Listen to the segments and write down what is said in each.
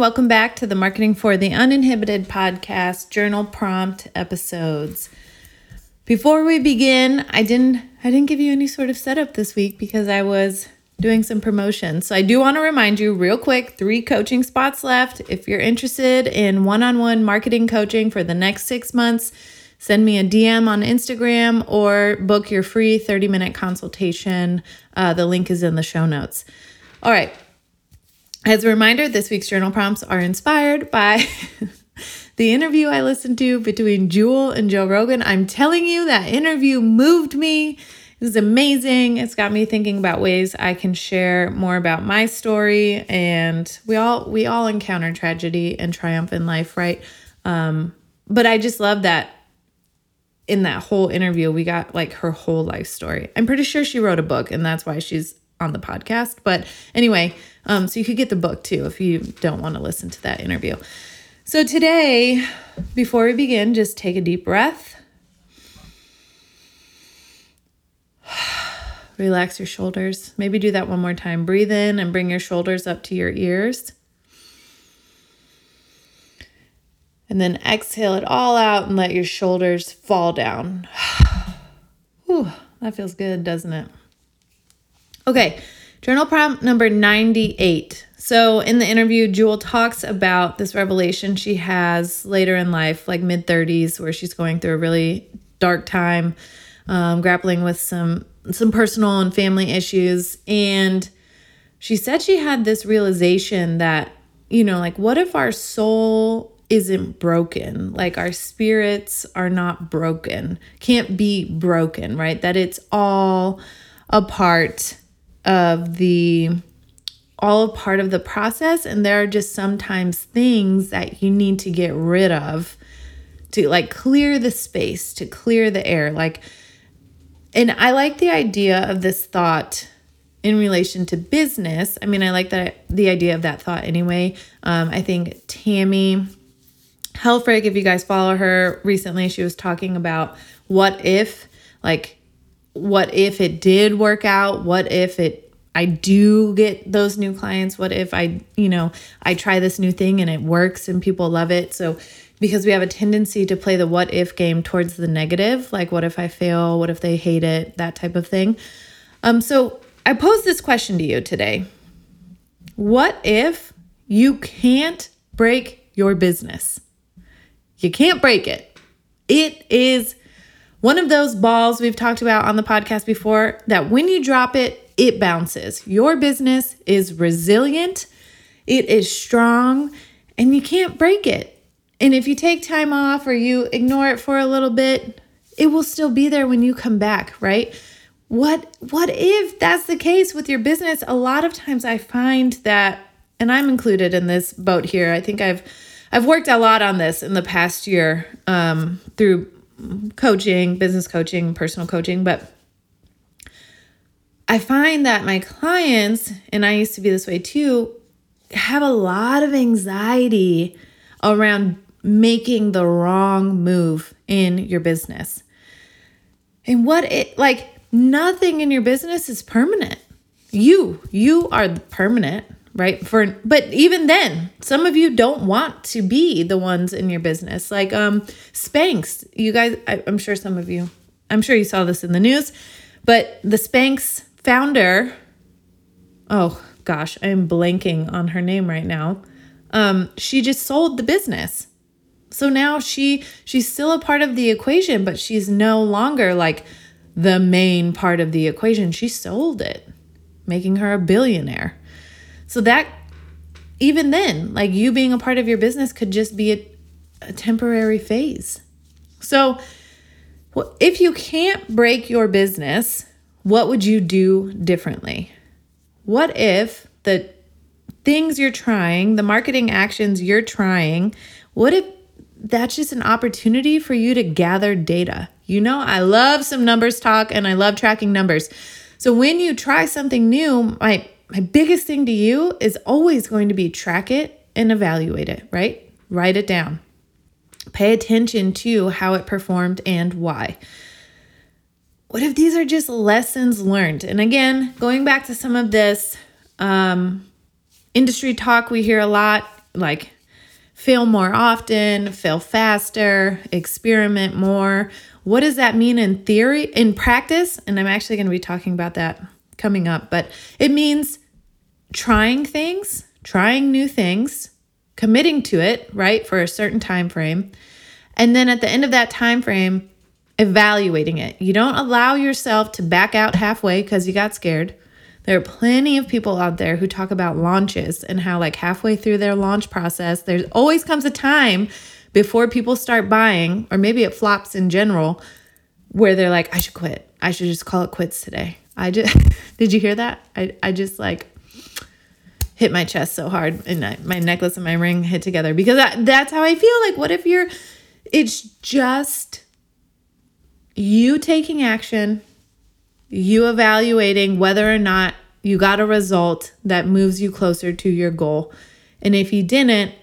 Welcome back to the Marketing for the Uninhibited podcast journal prompt episodes. Before we begin, I didn't I didn't give you any sort of setup this week because I was doing some promotions. So I do want to remind you real quick, three coaching spots left. If you're interested in one-on-one marketing coaching for the next 6 months, send me a DM on Instagram or book your free 30-minute consultation. Uh, the link is in the show notes. All right, as a reminder, this week's journal prompts are inspired by the interview I listened to between Jewel and Joe Rogan. I'm telling you, that interview moved me. It was amazing. It's got me thinking about ways I can share more about my story. And we all we all encounter tragedy and triumph in life, right? Um, but I just love that in that whole interview, we got like her whole life story. I'm pretty sure she wrote a book, and that's why she's on the podcast. But anyway, um, so you could get the book too if you don't want to listen to that interview. So today, before we begin, just take a deep breath. Relax your shoulders. Maybe do that one more time. Breathe in and bring your shoulders up to your ears. And then exhale it all out and let your shoulders fall down. Whew, that feels good, doesn't it? Okay, journal prompt number 98. So, in the interview, Jewel talks about this revelation she has later in life, like mid 30s, where she's going through a really dark time, um, grappling with some some personal and family issues. And she said she had this realization that, you know, like, what if our soul isn't broken? Like, our spirits are not broken, can't be broken, right? That it's all a part of the all part of the process. And there are just sometimes things that you need to get rid of to like clear the space to clear the air. Like and i like the idea of this thought in relation to business. I mean i like that the idea of that thought anyway. Um, i think tammy helfrich if you guys follow her recently she was talking about what if like what if it did work out? What if it I do get those new clients? What if I, you know, I try this new thing and it works and people love it? So because we have a tendency to play the what if game towards the negative, like what if I fail? What if they hate it? That type of thing. Um so I pose this question to you today. What if you can't break your business? You can't break it. It is one of those balls we've talked about on the podcast before that when you drop it, it bounces. Your business is resilient, it is strong, and you can't break it. And if you take time off or you ignore it for a little bit, it will still be there when you come back, right? What what if that's the case with your business? A lot of times I find that and I'm included in this boat here. I think I've I've worked a lot on this in the past year um, through coaching, business coaching, personal coaching, but I find that my clients, and I used to be this way too, have a lot of anxiety around making the wrong move in your business. And what it like nothing in your business is permanent. You, you are permanent right? For but even then some of you don't want to be the ones in your business. Like um spanx you guys I, i'm sure some of you i'm sure you saw this in the news but the spanx founder oh gosh i'm blanking on her name right now. Um she just sold the business. So now she she's still a part of the equation but she's no longer like the main part of the equation. She sold it making her a billionaire so that even then, like you being a part of your business could just be a, a temporary phase. So if you can't break your business, what would you do differently? What if the things you're trying, the marketing actions you're trying, what if that's just an opportunity for you to gather data? You know, I love some numbers talk and I love tracking numbers. So when you try something new, my my biggest thing to you is always going to be track it and evaluate it, right? Write it down. Pay attention to how it performed and why. What if these are just lessons learned? And again, going back to some of this um, industry talk we hear a lot, like fail more often, fail faster, experiment more. What does that mean in theory, in practice? And I'm actually going to be talking about that coming up, but it means trying things, trying new things, committing to it, right, for a certain time frame. And then at the end of that time frame, evaluating it. You don't allow yourself to back out halfway because you got scared. There are plenty of people out there who talk about launches and how, like, halfway through their launch process, there's always comes a time before people start buying, or maybe it flops in general, where they're like, I should quit. I should just call it quits today. I just, did you hear that? I, I just like hit my chest so hard and I, my necklace and my ring hit together because I, that's how I feel. Like, what if you're, it's just you taking action, you evaluating whether or not you got a result that moves you closer to your goal. And if you didn't,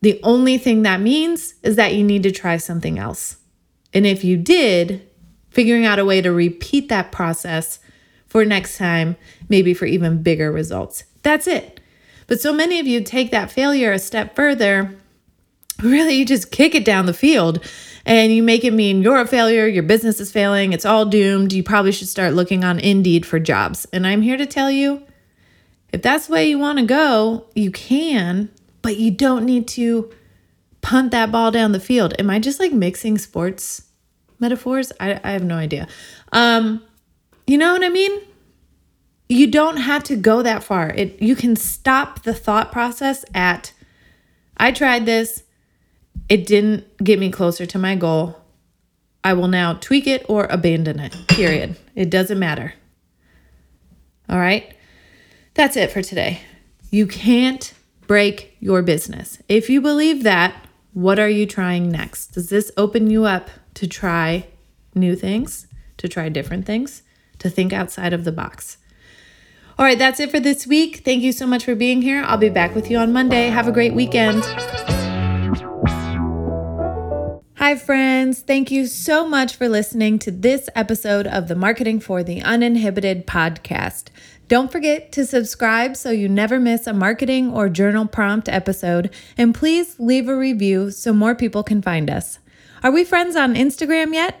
the only thing that means is that you need to try something else. And if you did, figuring out a way to repeat that process for next time, maybe for even bigger results. That's it. But so many of you take that failure a step further. Really, you just kick it down the field and you make it mean you're a failure, your business is failing, it's all doomed. You probably should start looking on Indeed for jobs. And I'm here to tell you if that's the way you want to go, you can, but you don't need to punt that ball down the field. Am I just like mixing sports metaphors? I, I have no idea. Um, you know what I mean? You don't have to go that far. It you can stop the thought process at I tried this. It didn't get me closer to my goal. I will now tweak it or abandon it. Period. It doesn't matter. All right? That's it for today. You can't break your business. If you believe that, what are you trying next? Does this open you up to try new things, to try different things, to think outside of the box? All right, that's it for this week. Thank you so much for being here. I'll be back with you on Monday. Have a great weekend. Hi, friends. Thank you so much for listening to this episode of the Marketing for the Uninhibited podcast. Don't forget to subscribe so you never miss a marketing or journal prompt episode. And please leave a review so more people can find us. Are we friends on Instagram yet?